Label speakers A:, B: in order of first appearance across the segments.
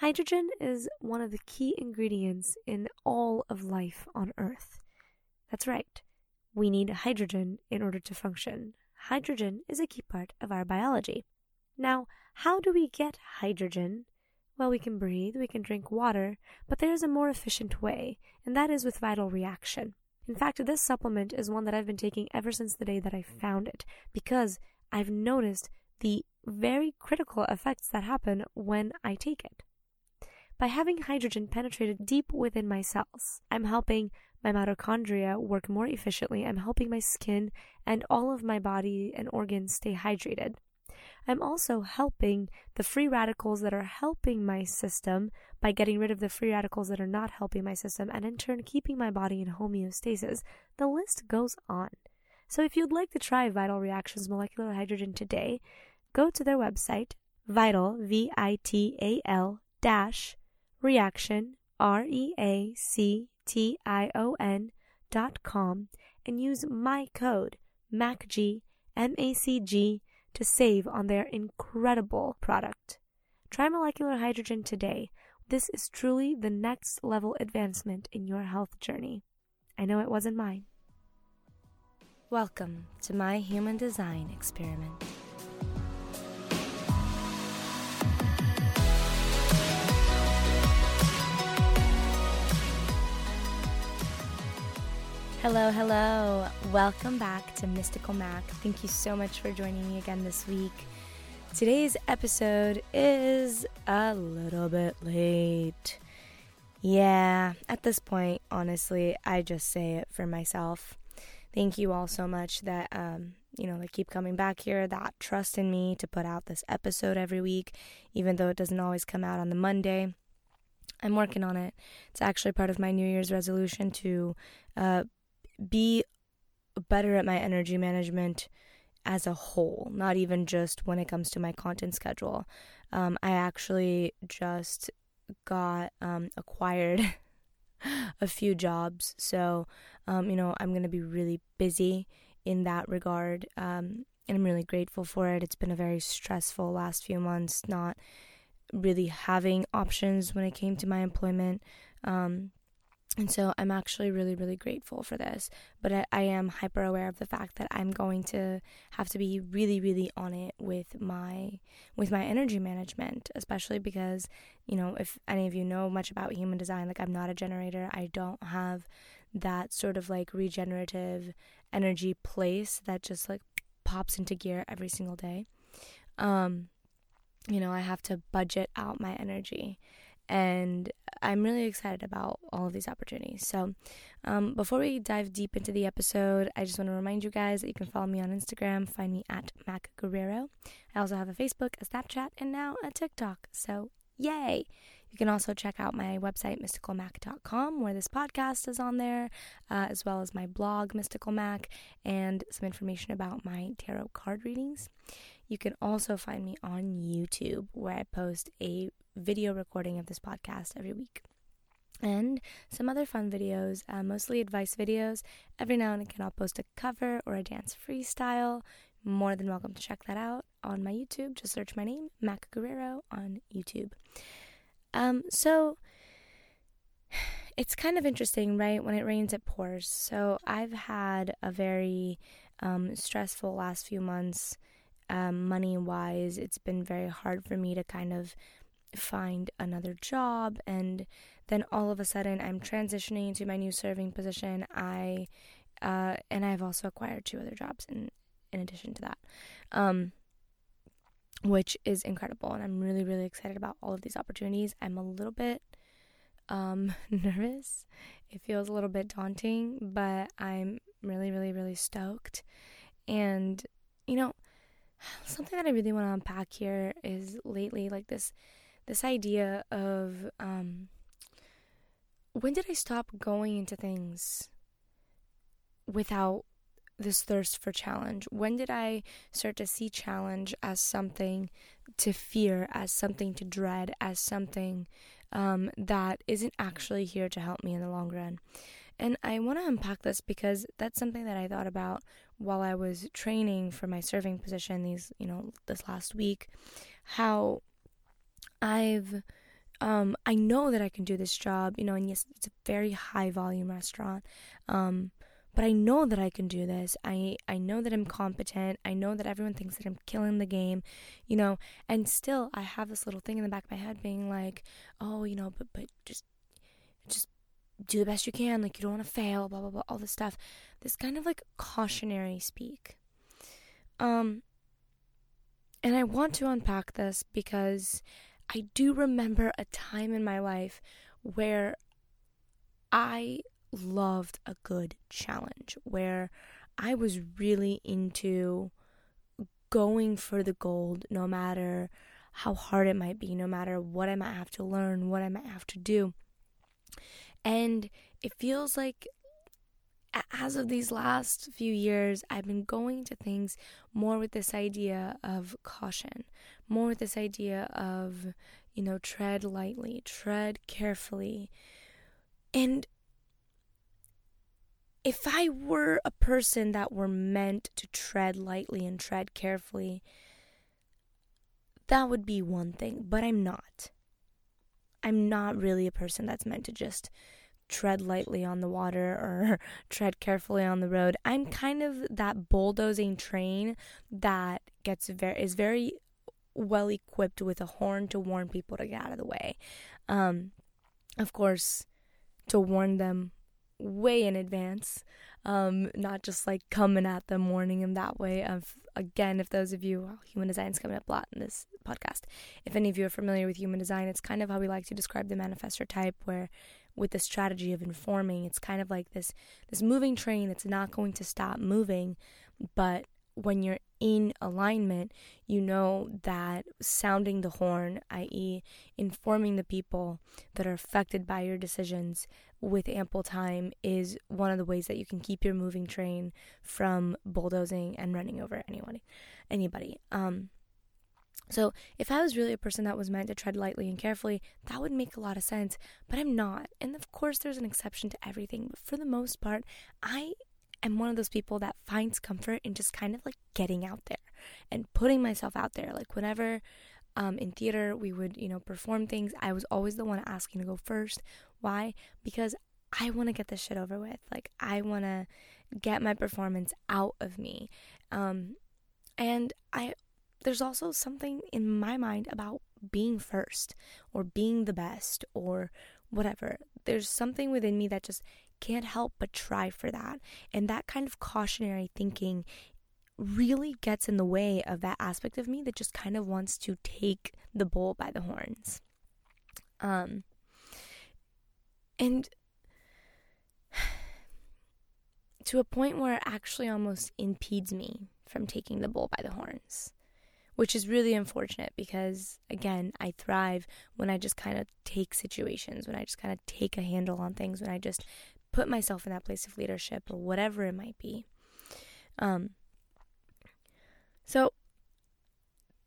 A: Hydrogen is one of the key ingredients in all of life on Earth. That's right. We need hydrogen in order to function. Hydrogen is a key part of our biology. Now, how do we get hydrogen? Well, we can breathe, we can drink water, but there is a more efficient way, and that is with vital reaction. In fact, this supplement is one that I've been taking ever since the day that I found it, because I've noticed the very critical effects that happen when I take it. By having hydrogen penetrated deep within my cells, I'm helping my mitochondria work more efficiently. I'm helping my skin and all of my body and organs stay hydrated. I'm also helping the free radicals that are helping my system by getting rid of the free radicals that are not helping my system, and in turn, keeping my body in homeostasis. The list goes on. So, if you'd like to try Vital Reactions Molecular Hydrogen today, go to their website, vital, V I T A L dash reaction, R E A C T I O N dot com, and use my code MACG, M A C G, to save on their incredible product. Try molecular hydrogen today. This is truly the next level advancement in your health journey. I know it wasn't mine. Welcome to my human design experiment. Hello, hello. Welcome back to Mystical Mac. Thank you so much for joining me again this week. Today's episode is a little bit late. Yeah, at this point, honestly, I just say it for myself. Thank you all so much that um, you know, that keep coming back here, that trust in me to put out this episode every week, even though it doesn't always come out on the Monday. I'm working on it. It's actually part of my New Year's resolution to uh, be better at my energy management as a whole, not even just when it comes to my content schedule. Um, I actually just got um, acquired a few jobs, so um, you know I'm gonna be really busy in that regard, um, and I'm really grateful for it. It's been a very stressful last few months, not really having options when it came to my employment. Um, and so I'm actually really, really grateful for this. But I, I, am hyper aware of the fact that I'm going to have to be really, really on it with my with my energy management, especially because, you know, if any of you know much about human design, like I'm not a generator. I don't have that sort of like regenerative energy place that just like pops into gear every single day. Um, you know, I have to budget out my energy and I'm really excited about all of these opportunities. So, um, before we dive deep into the episode, I just want to remind you guys that you can follow me on Instagram, find me at Mac Guerrero. I also have a Facebook, a Snapchat, and now a TikTok. So, yay! You can also check out my website, mysticalmac.com, where this podcast is on there, uh, as well as my blog, Mystical Mac, and some information about my tarot card readings. You can also find me on YouTube, where I post a video recording of this podcast every week. And some other fun videos, uh, mostly advice videos. Every now and again, I'll post a cover or a dance freestyle. More than welcome to check that out on my YouTube. Just search my name, Mac Guerrero, on YouTube. Um, so it's kind of interesting, right? When it rains, it pours. So I've had a very um, stressful last few months, um, money wise. It's been very hard for me to kind of find another job and then all of a sudden I'm transitioning into my new serving position. I uh, and I've also acquired two other jobs in in addition to that. Um, which is incredible and I'm really really excited about all of these opportunities. I'm a little bit um, nervous. It feels a little bit daunting, but I'm really really really stoked. And you know, something that I really want to unpack here is lately like this this idea of um, when did I stop going into things without this thirst for challenge? When did I start to see challenge as something to fear, as something to dread, as something um, that isn't actually here to help me in the long run? And I want to unpack this because that's something that I thought about while I was training for my serving position these, you know, this last week. How I've um, I know that I can do this job, you know, and yes, it's a very high volume restaurant. Um, but I know that I can do this. I I know that I'm competent. I know that everyone thinks that I'm killing the game, you know, and still I have this little thing in the back of my head being like, "Oh, you know, but but just just do the best you can. Like you don't want to fail, blah blah blah, all this stuff." This kind of like cautionary speak. Um and I want to unpack this because I do remember a time in my life where I loved a good challenge, where I was really into going for the gold no matter how hard it might be, no matter what I might have to learn, what I might have to do. And it feels like as of these last few years, I've been going to things more with this idea of caution, more with this idea of, you know, tread lightly, tread carefully. And if I were a person that were meant to tread lightly and tread carefully, that would be one thing, but I'm not. I'm not really a person that's meant to just tread lightly on the water or tread carefully on the road. I'm kind of that bulldozing train that gets very is very well equipped with a horn to warn people to get out of the way. Um, of course, to warn them way in advance, um, not just like coming at them, warning them that way. Of again, if those of you human design is coming up a lot in this podcast, if any of you are familiar with human design, it's kind of how we like to describe the manifestor type, where with the strategy of informing. It's kind of like this this moving train that's not going to stop moving, but when you're in alignment, you know that sounding the horn, i.e., informing the people that are affected by your decisions with ample time, is one of the ways that you can keep your moving train from bulldozing and running over anyone, anybody. Um, so, if I was really a person that was meant to tread lightly and carefully, that would make a lot of sense, but I'm not. And of course, there's an exception to everything, but for the most part, I am one of those people that finds comfort in just kind of like getting out there and putting myself out there. Like, whenever um, in theater we would, you know, perform things, I was always the one asking to go first. Why? Because I want to get this shit over with. Like, I want to get my performance out of me. Um, and I there's also something in my mind about being first or being the best or whatever. There's something within me that just can't help but try for that. And that kind of cautionary thinking really gets in the way of that aspect of me that just kind of wants to take the bull by the horns. Um and to a point where it actually almost impedes me from taking the bull by the horns which is really unfortunate because, again, I thrive when I just kind of take situations, when I just kind of take a handle on things, when I just put myself in that place of leadership or whatever it might be. Um, so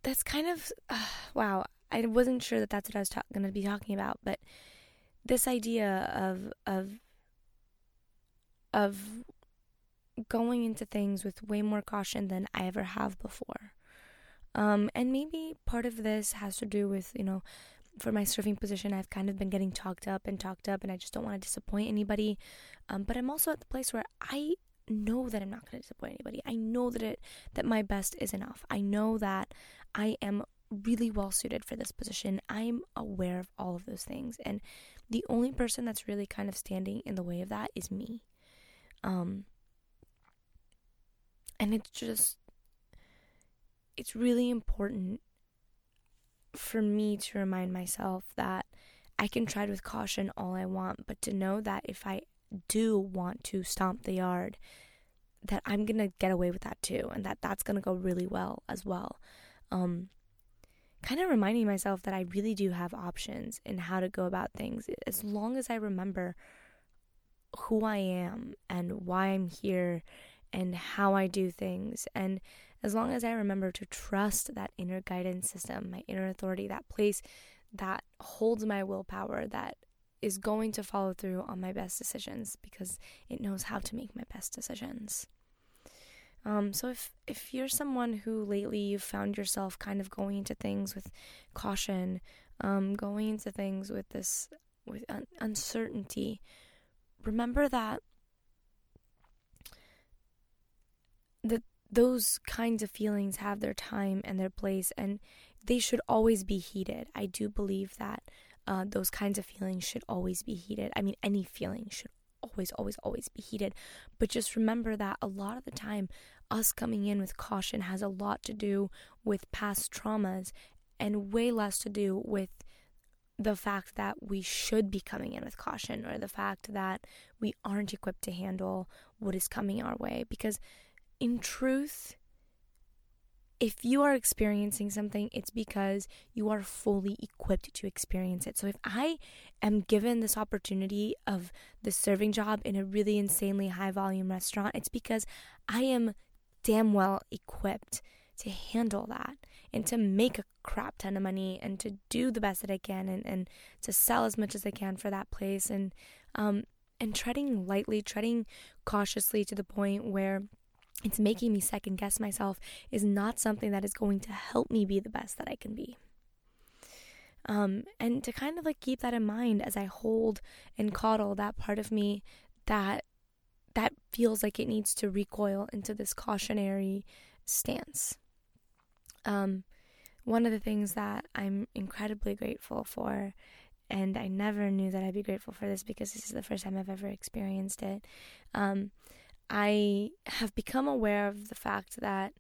A: that's kind of, uh, wow, I wasn't sure that that's what I was ta- going to be talking about, but this idea of, of, of going into things with way more caution than I ever have before. Um, and maybe part of this has to do with, you know, for my serving position, I've kind of been getting talked up and talked up, and I just don't want to disappoint anybody. Um, but I'm also at the place where I know that I'm not going to disappoint anybody. I know that it that my best is enough. I know that I am really well suited for this position. I'm aware of all of those things, and the only person that's really kind of standing in the way of that is me. Um, and it's just it's really important for me to remind myself that I can tread with caution all I want, but to know that if I do want to stomp the yard, that I'm gonna get away with that too, and that that's gonna go really well as well. Um, kind of reminding myself that I really do have options in how to go about things as long as I remember who I am and why I'm here and how I do things and as long as I remember to trust that inner guidance system, my inner authority, that place that holds my willpower, that is going to follow through on my best decisions because it knows how to make my best decisions. Um, so if if you're someone who lately you've found yourself kind of going into things with caution, um, going into things with this with un- uncertainty, remember that that those kinds of feelings have their time and their place, and they should always be heeded. I do believe that uh, those kinds of feelings should always be heeded. I mean, any feeling should always, always, always be heeded. But just remember that a lot of the time, us coming in with caution has a lot to do with past traumas and way less to do with the fact that we should be coming in with caution or the fact that we aren't equipped to handle what is coming our way. Because in truth, if you are experiencing something, it's because you are fully equipped to experience it. So if I am given this opportunity of the serving job in a really insanely high volume restaurant, it's because I am damn well equipped to handle that and to make a crap ton of money and to do the best that I can and, and to sell as much as I can for that place and um and treading lightly, treading cautiously to the point where it's making me second guess myself is not something that is going to help me be the best that I can be. Um, and to kind of like keep that in mind as I hold and coddle that part of me that that feels like it needs to recoil into this cautionary stance. Um, one of the things that I'm incredibly grateful for, and I never knew that I'd be grateful for this because this is the first time I've ever experienced it, um, I have become aware of the fact that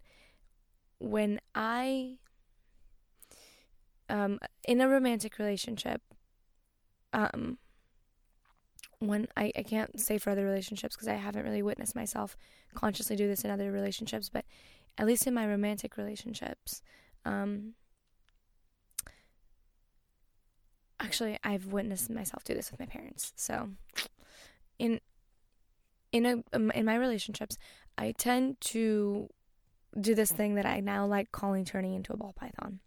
A: when I, um, in a romantic relationship, um, when I, I can't say for other relationships because I haven't really witnessed myself consciously do this in other relationships, but at least in my romantic relationships, um, actually I've witnessed myself do this with my parents. So, in in a um, in my relationships, I tend to do this thing that I now like calling turning into a ball python.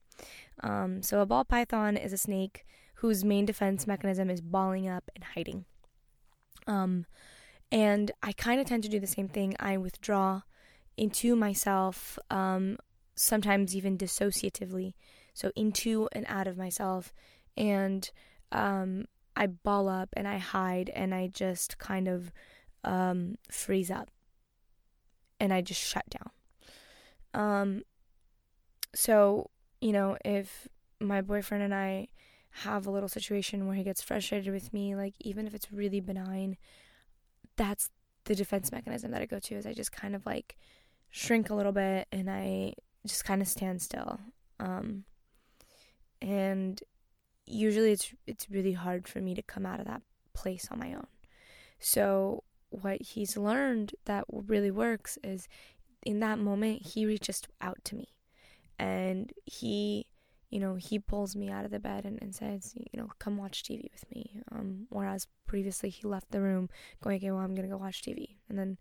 A: Um, so a ball python is a snake whose main defense mechanism is balling up and hiding. Um, and I kind of tend to do the same thing. I withdraw into myself, um, sometimes even dissociatively, so into and out of myself, and um, I ball up and I hide and I just kind of um, freeze up and I just shut down. Um, so, you know, if my boyfriend and I have a little situation where he gets frustrated with me, like even if it's really benign, that's the defense mechanism that I go to is I just kind of like shrink a little bit and I just kind of stand still. Um, and usually it's it's really hard for me to come out of that place on my own. So what he's learned that really works is in that moment he reaches out to me. And he you know he pulls me out of the bed and, and says you know come watch tv with me. Um, whereas previously he left the room going okay well i'm gonna go watch tv and then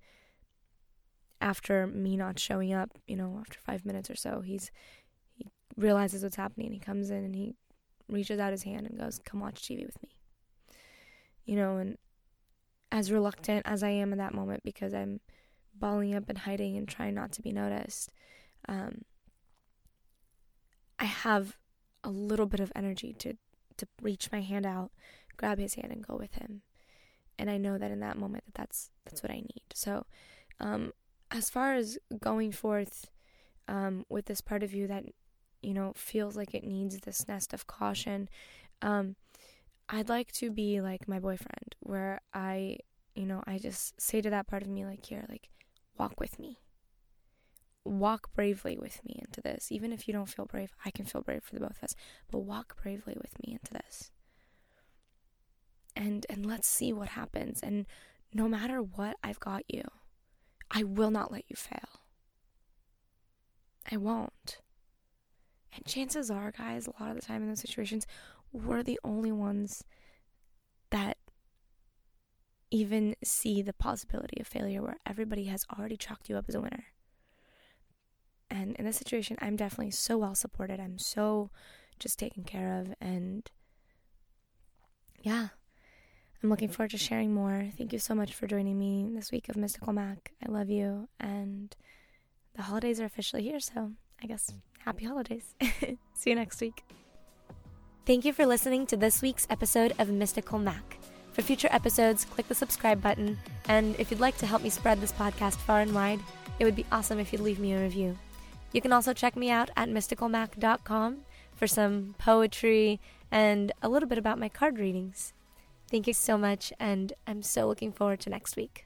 A: after me not showing up you know after five minutes or so he's he realizes what's happening. He comes in and he reaches out his hand and goes come watch tv with me. You know and as reluctant as I am in that moment because I'm balling up and hiding and trying not to be noticed, um, I have a little bit of energy to to reach my hand out, grab his hand, and go with him. And I know that in that moment that that's that's what I need. So, um, as far as going forth um, with this part of you that you know feels like it needs this nest of caution, um, I'd like to be like my boyfriend, where I, you know, I just say to that part of me, like, here, like, walk with me. Walk bravely with me into this. Even if you don't feel brave, I can feel brave for the both of us, but walk bravely with me into this. And and let's see what happens. And no matter what, I've got you. I will not let you fail. I won't. And chances are, guys, a lot of the time in those situations, we're the only ones that even see the possibility of failure where everybody has already chalked you up as a winner. And in this situation, I'm definitely so well supported. I'm so just taken care of. And yeah, I'm looking forward to sharing more. Thank you so much for joining me this week of Mystical Mac. I love you. And the holidays are officially here. So I guess mm. happy holidays. See you next week. Thank you for listening to this week's episode of Mystical Mac. For future episodes, click the subscribe button, and if you'd like to help me spread this podcast far and wide, it would be awesome if you'd leave me a review. You can also check me out at mysticalmac.com for some poetry and a little bit about my card readings. Thank you so much, and I'm so looking forward to next week.